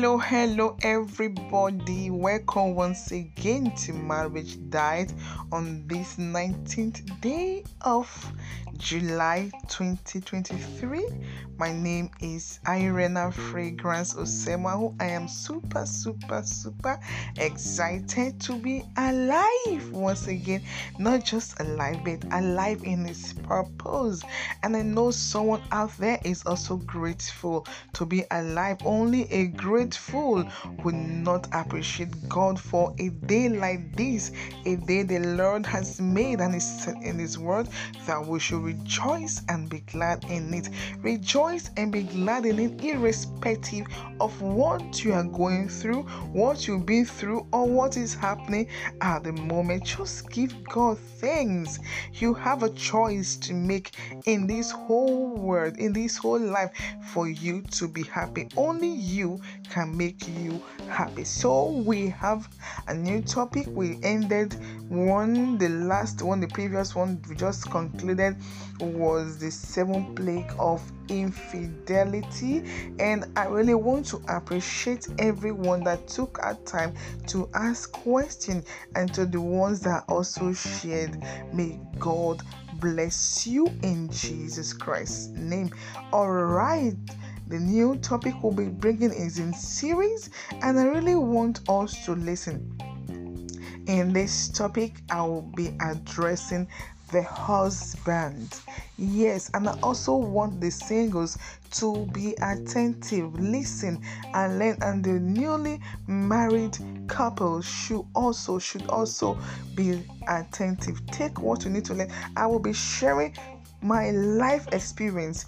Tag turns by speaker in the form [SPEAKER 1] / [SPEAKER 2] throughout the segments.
[SPEAKER 1] Hello, hello, everybody. Welcome once again to Marriage Diet on this 19th day of July 2023. My name is Irena Fragrance Osema, who I am super, super, super excited to be alive once again. Not just alive, but alive in its purpose. And I know someone out there is also grateful to be alive. Only a grateful would not appreciate God for a day like this, a day the Lord has made and is in His word that we should rejoice and be glad in it. Rejoice and be glad in it, irrespective of what you are going through, what you've been through, or what is happening at the moment. Just give God thanks. You have a choice to make in this whole world, in this whole life, for you to be happy. Only you can make you happy. So we have a new topic. We ended one, the last one, the previous one we just concluded was the seventh plague of infidelity and i really want to appreciate everyone that took our time to ask questions and to the ones that also shared. May god bless you in jesus christ's name. All right the new topic we'll be bringing is in series and i really want us to listen. In this topic i will be addressing the husband. Yes, and I also want the singles to be attentive, listen, and learn. And the newly married couple should also should also be attentive. Take what you need to learn. I will be sharing my life experience,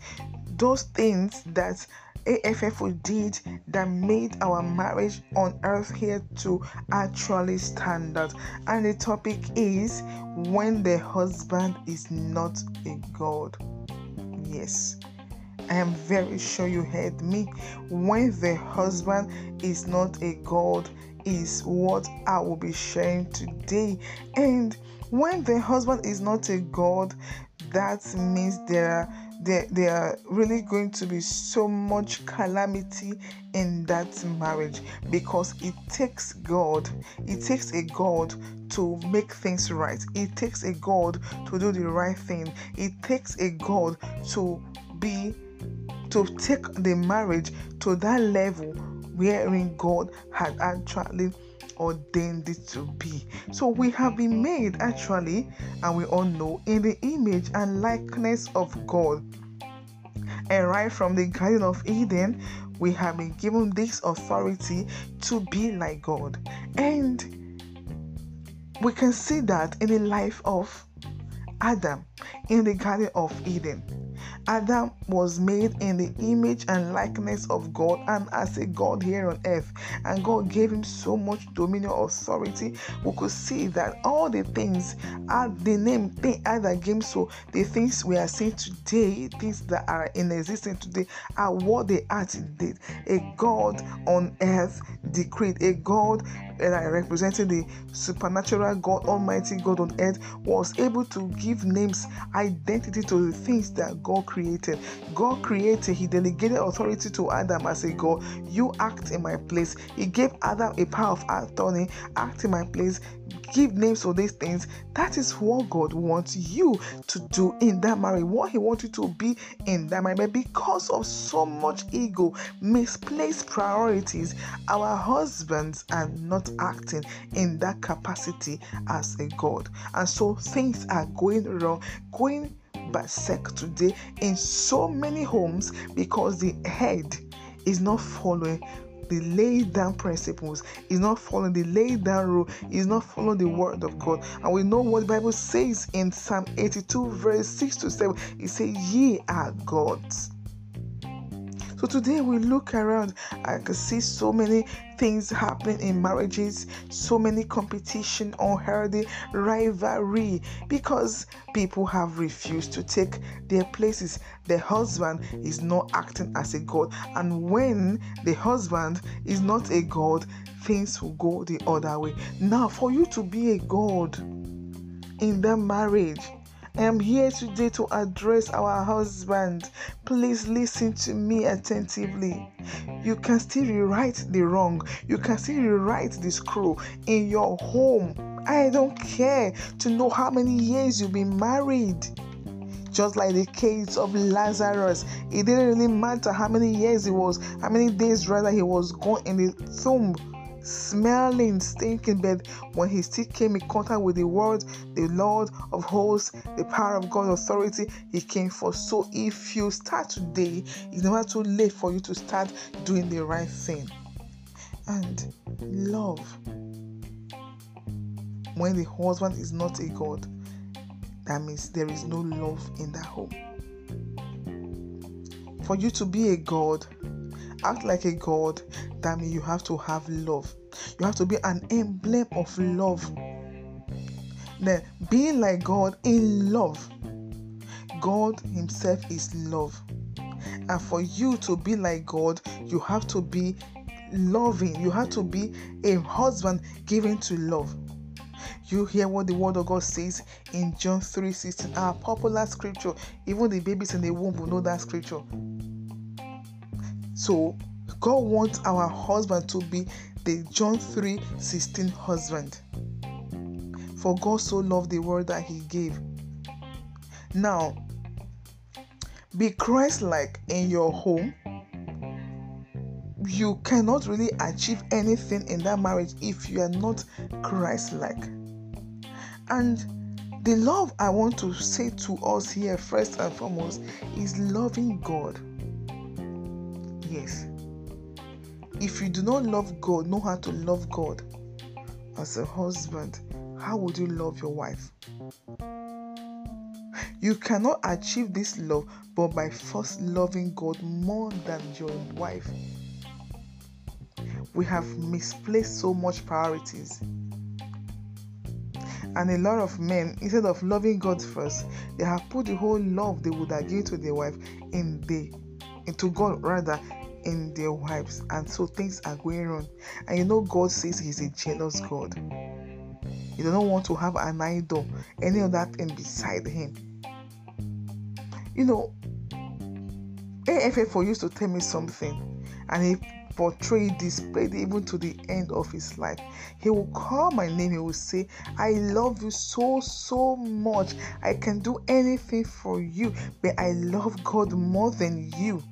[SPEAKER 1] those things that AFFO did that made our marriage on earth here to actually stand out. And the topic is when the husband is not a God. Yes. I am very sure you heard me. When the husband is not a God, is what I will be sharing today. And when the husband is not a God, that means there are there, there are really going to be so much calamity in that marriage because it takes God, it takes a God to make things right, it takes a God to do the right thing, it takes a God to be to take the marriage to that level wherein God had actually ordained it to be. So we have been made actually, and we all know, in the image and likeness of God. And right from the Garden of Eden, we have been given this authority to be like God. And we can see that in the life of Adam in the Garden of Eden. Adam was made in the image and likeness of God and as a God here on earth. And God gave him so much dominion authority. We could see that all the things are the name thing either game. So the things we are seeing today, things that are in existence today, are what they are today. A God on earth decreed, a God that representing the supernatural God, Almighty God on earth, was able to give names, identity to the things that God created. God created, He delegated authority to Adam as a God. You act in my place. He gave Adam a power of attorney, act in my place, give names to these things. That is what God wants you to do in that marriage, what He wants you to be in that marriage. But because of so much ego, misplaced priorities, our husbands are not acting in that capacity as a God. And so things are going wrong, going berserk today in so many homes because the head is not following the laid down principles, is not following the laid down rule, is not following the word of God. And we know what the Bible says in Psalm 82, verse 6 to 7. It says, Ye are gods. So today we look around, I can see so many things happening in marriages, so many competition, unhealthy rivalry, because people have refused to take their places. The husband is not acting as a god, and when the husband is not a god, things will go the other way. Now, for you to be a god in that marriage, I am here today to address our husband. Please listen to me attentively. You can still rewrite the wrong, you can still rewrite the screw in your home. I don't care to know how many years you've been married. Just like the case of Lazarus, it didn't really matter how many years it was, how many days rather he was gone in the tomb smelling, stinking, but when he still came in contact with the word, the Lord of hosts, the power of God's authority, he came for. So if you start today, it's never too late for you to start doing the right thing. And love. When the husband is not a God, that means there is no love in that home. For you to be a God, act like a God, that means you have to have love. You have to be an emblem of love. Then, being like God in love, God Himself is love. And for you to be like God, you have to be loving. You have to be a husband given to love. You hear what the word of God says in John 3:16, our popular scripture. Even the babies in the womb will know that scripture. So God wants our husband to be the John 3 16 husband. For God so loved the world that he gave. Now, be Christ like in your home. You cannot really achieve anything in that marriage if you are not Christ like. And the love I want to say to us here, first and foremost, is loving God. Yes if you do not love God, know how to love God as a husband, how would you love your wife? You cannot achieve this love but by first loving God more than your wife. We have misplaced so much priorities. And a lot of men, instead of loving God first, they have put the whole love they would have given to their wife in the into God rather in their wives, and so things are going wrong. And you know, God says He's a jealous God. He does not want to have an idol, any of that thing beside Him. You know, AFF used to tell me something, and he portrayed, displayed even to the end of his life. He will call my name, he will say, I love you so, so much. I can do anything for you, but I love God more than you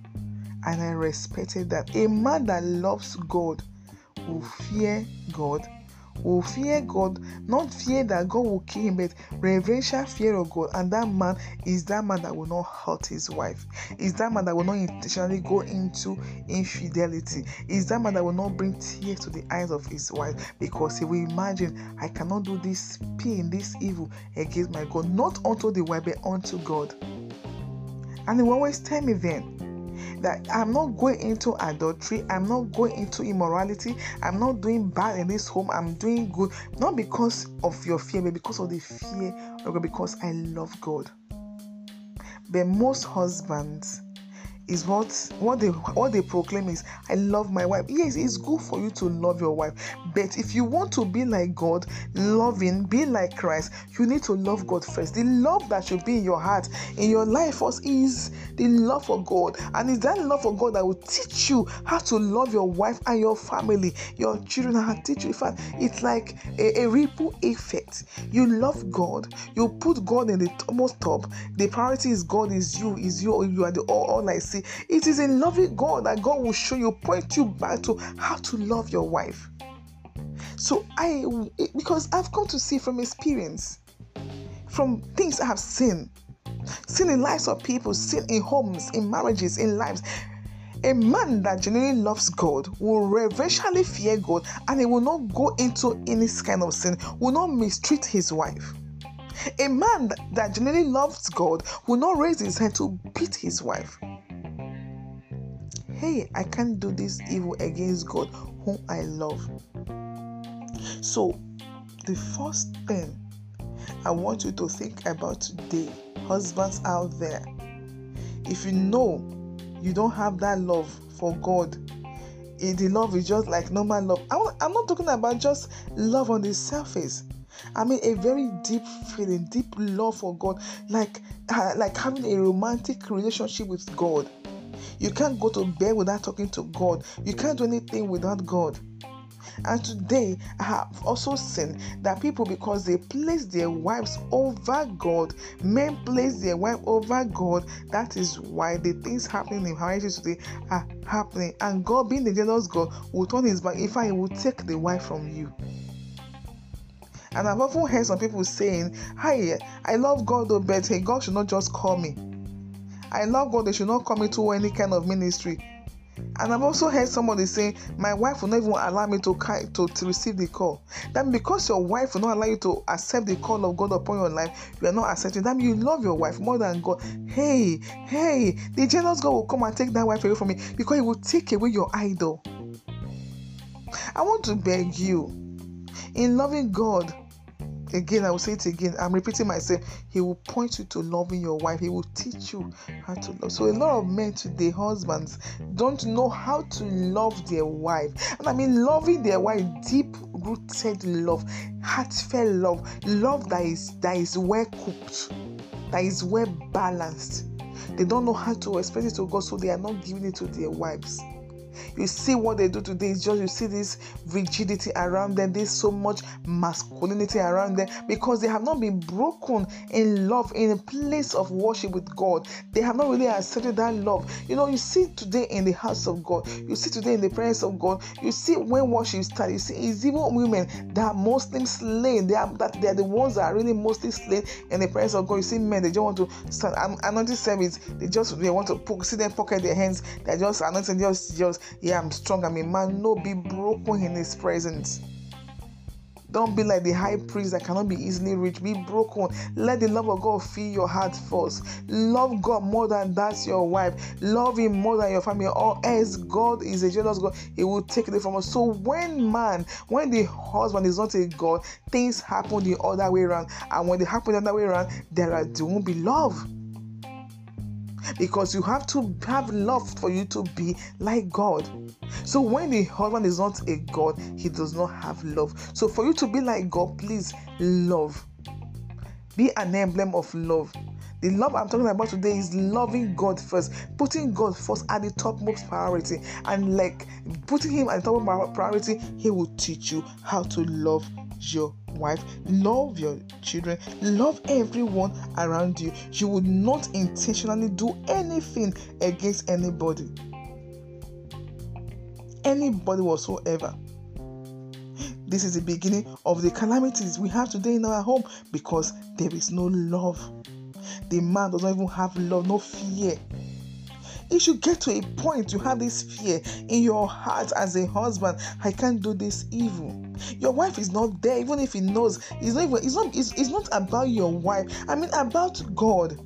[SPEAKER 1] and I respected that. A man that loves God will fear God, will fear God, not fear that God will kill him, but reverential fear of God. And that man is that man that will not hurt his wife, is that man that will not intentionally go into infidelity, is that man that will not bring tears to the eyes of his wife because he will imagine, I cannot do this pain, this evil against my God, not unto the wife, but unto God. And he will always tell me then, that I'm not going into adultery, I'm not going into immorality, I'm not doing bad in this home, I'm doing good, not because of your fear, but because of the fear of God, because I love God. But most husbands is what what they what they proclaim is I love my wife. Yes, it's good for you to love your wife, but if you want to be like God, loving, be like Christ, you need to love God first. The love that should be in your heart, in your life first, is the love for God, and it's that love for God that will teach you how to love your wife and your family, your children, and teach you. In fact, it's like a, a ripple effect. You love God, you put God in the most top. The priority is God, is you, is you. You are the all, all I see it is in loving God that God will show you, point you back to how to love your wife. So I, because I've come to see from experience, from things I have seen, seen in lives of people, seen in homes, in marriages, in lives. A man that genuinely loves God will reverentially fear God and he will not go into any kind of sin, will not mistreat his wife. A man that genuinely loves God will not raise his hand to beat his wife hey, I can't do this evil against God whom I love. So, the first thing I want you to think about today, husbands out there, if you know you don't have that love for God, eh, the love is just like normal love. I'm not talking about just love on the surface. I mean, a very deep feeling, deep love for God, like uh, like having a romantic relationship with God. You can't go to bed without talking to God. You can't do anything without God. And today, I have also seen that people, because they place their wives over God, men place their wife over God. That is why the things happening in marriages today are happening. And God, being the jealous God, will turn his back. In fact, he will take the wife from you. And I've often heard some people saying, Hi, I love God, though, but hey, God should not just call me. I love God, they should not call me to any kind of ministry. And I've also heard somebody say, My wife will not even allow me to, to, to receive the call. Then, because your wife will not allow you to accept the call of God upon your life, you are not accepting. That you love your wife more than God. Hey, hey, the jealous God will come and take that wife away from me because he will take away your idol. I want to beg you, in loving God, again i will say it again. I'm repeating myself. He will point you to loving your wife. He will teach you how to love. So a lot of men today husbands don't know how to love their wife. And i mean loving their wife deep rooted love heartfelt love love that is that is well cooked that is well balanced. They don't know how to express it to god so they are not giving it to their wives you see what they do today is just you see this rigidity around them there's so much masculinity around them because they have not been broken in love in a place of worship with god. They have not really accepted that love. You know you see today in the house of god you see today in the presence of god you see when worship starts you see it's even women that are mostly slain. They are that they are the ones that are really mostly slain in the presence of god. You see men they just want to start anointing service they just they want to poke, see them pocket their hands they're just anointing just just yeah, I'm strong, I'm a man. No, be broken in his presence. Don't be like the high priest that cannot be easily reached. Be broken. Let the love of God fill your heart first. Love God more than that's your wife. Love Him more than your family. Or else God is a jealous God. He will take it from us. So when man, when the husband is not a God, things happen the other way around. And when they happen the other way around, there, are, there won't be love because you have to have love for you to be like God. So when the husband is not a God, he does not have love. So for you to be like God, please love. Be an emblem of love. The love I'm talking about today is loving God first, putting God first at the topmost priority, and like putting Him at the top priority, He will teach you how to love your wife, love your children, love everyone around you. You would not intentionally do anything against anybody, anybody whatsoever. This is the beginning of the calamities we have today in our home because there is no love. The man does not even have love, no fear. It should get to a point you have this fear in your heart as a husband. I can't do this evil. Your wife is not there, even if he knows. It's not even, it's not it's, it's not about your wife. I mean about God.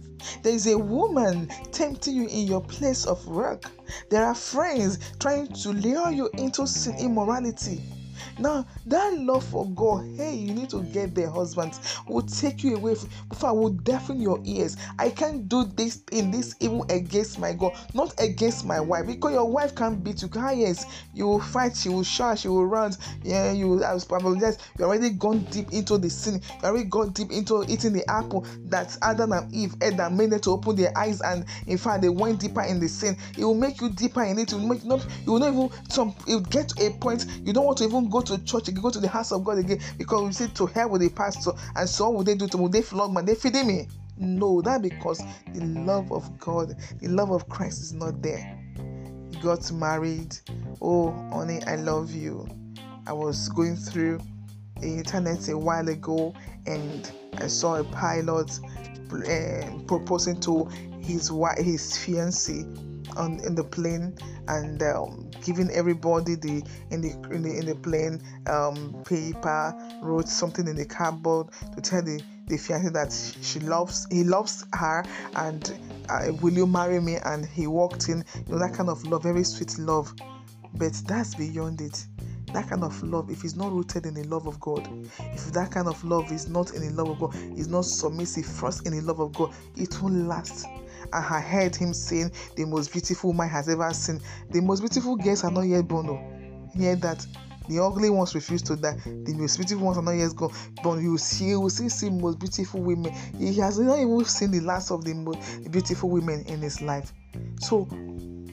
[SPEAKER 1] There is a woman tempting you in your place of work. There are friends trying to lure you into sin immorality. Now, that love for God, hey, you need to get there, husbands, will take you away. From, before I will deafen your ears. I can't do this in this even against my God, not against my wife, because your wife can't beat you. Ah, yes, you will fight, she will shout, she will run. Yeah, you will apologize. You already gone deep into the sin. You already gone deep into eating the apple that Adam and Eve ate that made them to open their eyes, and in fact, they went deeper in the sin. It will make you deeper in it. It will make not. You will not even some. It will get to a point you don't want to even go to church go to the house of God again, because we say to hell with the pastor, and so what would they do to me? They flog me? They feeding me? No, that because the love of God, the love of Christ is not there. You got married. Oh, honey, I love you. I was going through the internet a while ago and I saw a pilot uh, proposing to his wife, his fiancée on in the plane and um, giving everybody the in the in the, in the plane um, paper wrote something in the cardboard to tell the the fiance that she loves he loves her and uh, will you marry me? And he walked in you know that kind of love very sweet love. But that's beyond it. That kind of love if it's not rooted in the love of god if that kind of love is not in the love of god is not submissive first in the love of god it won't last and I heard him saying, The most beautiful man has ever seen. The most beautiful girls are not yet born. Oh. Hear that? The ugly ones refuse to die. The most beautiful ones are not yet gone. But you see, you will still see most beautiful women. He has not even seen the last of the most beautiful women in his life. So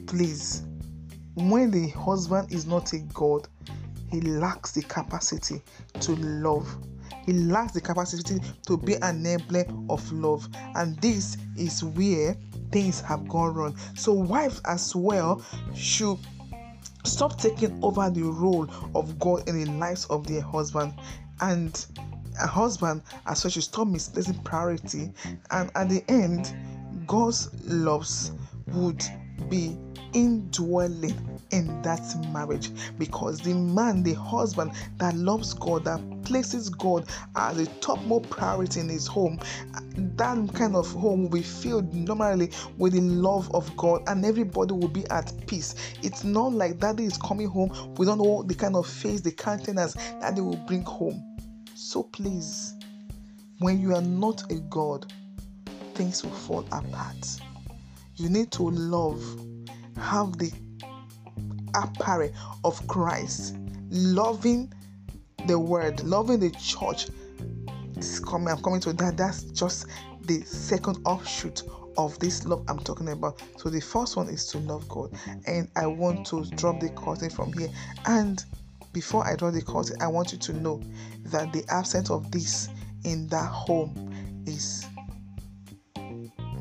[SPEAKER 1] please, when the husband is not a God, he lacks the capacity to love. He lacks the capacity to be an mm. enabler of love. And this is where things have gone wrong. So, wives as well should stop taking over the role of God in the lives of their husband. And a husband, as such, should stop misplacing priority. And at the end, God's loves would be indwelling in that marriage because the man, the husband that loves God, that places God as a topmost priority in his home, that kind of home will be filled normally with the love of God and everybody will be at peace. It's not like daddy is coming home, we don't know the kind of face, the countenance that they will bring home. So please, when you are not a God, things will fall apart. You need to love, have the apparel of Christ, loving the word, loving the church. This coming, I'm coming to that. That's just the second offshoot of this love I'm talking about. So the first one is to love God, and I want to drop the curtain from here. And before I draw the curtain, I want you to know that the absence of this in that home is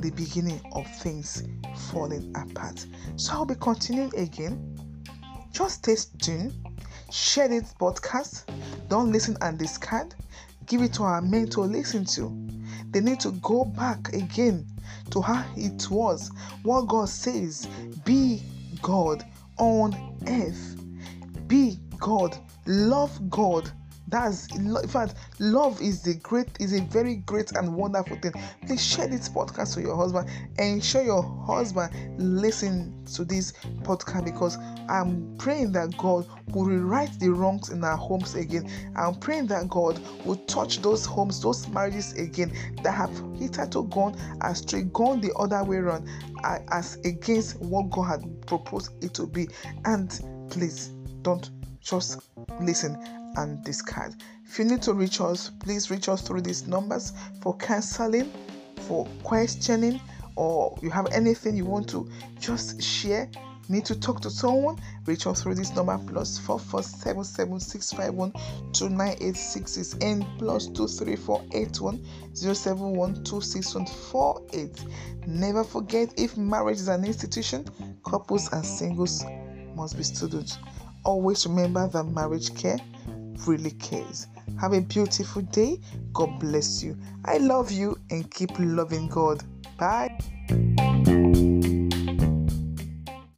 [SPEAKER 1] the beginning of things falling apart. So I'll be continuing again just stay tuned, share this podcast, don't listen and discard, give it to our men to listen to. They need to go back again to how it was, what God says be God on earth, be God, love God that's in fact, love is the great is a very great and wonderful thing. Please share this podcast to your husband and show your husband listen to this podcast because I'm praying that God will rewrite the wrongs in our homes again. I'm praying that God will touch those homes, those marriages again that have hitherto gone astray, gone the other way around, as against what God had proposed it to be. And please don't just listen and discard. If you need to reach us, please reach us through these numbers for counseling, for questioning, or you have anything you want to just share. Need to talk to someone? Reach us through this number plus four four seven seven six five one two nine eight six six and plus two three four eight one zero seven one two six one four eight. Never forget if marriage is an institution, couples and singles must be students. Always remember that marriage care really cares. Have a beautiful day. God bless you. I love you and keep loving God. Bye.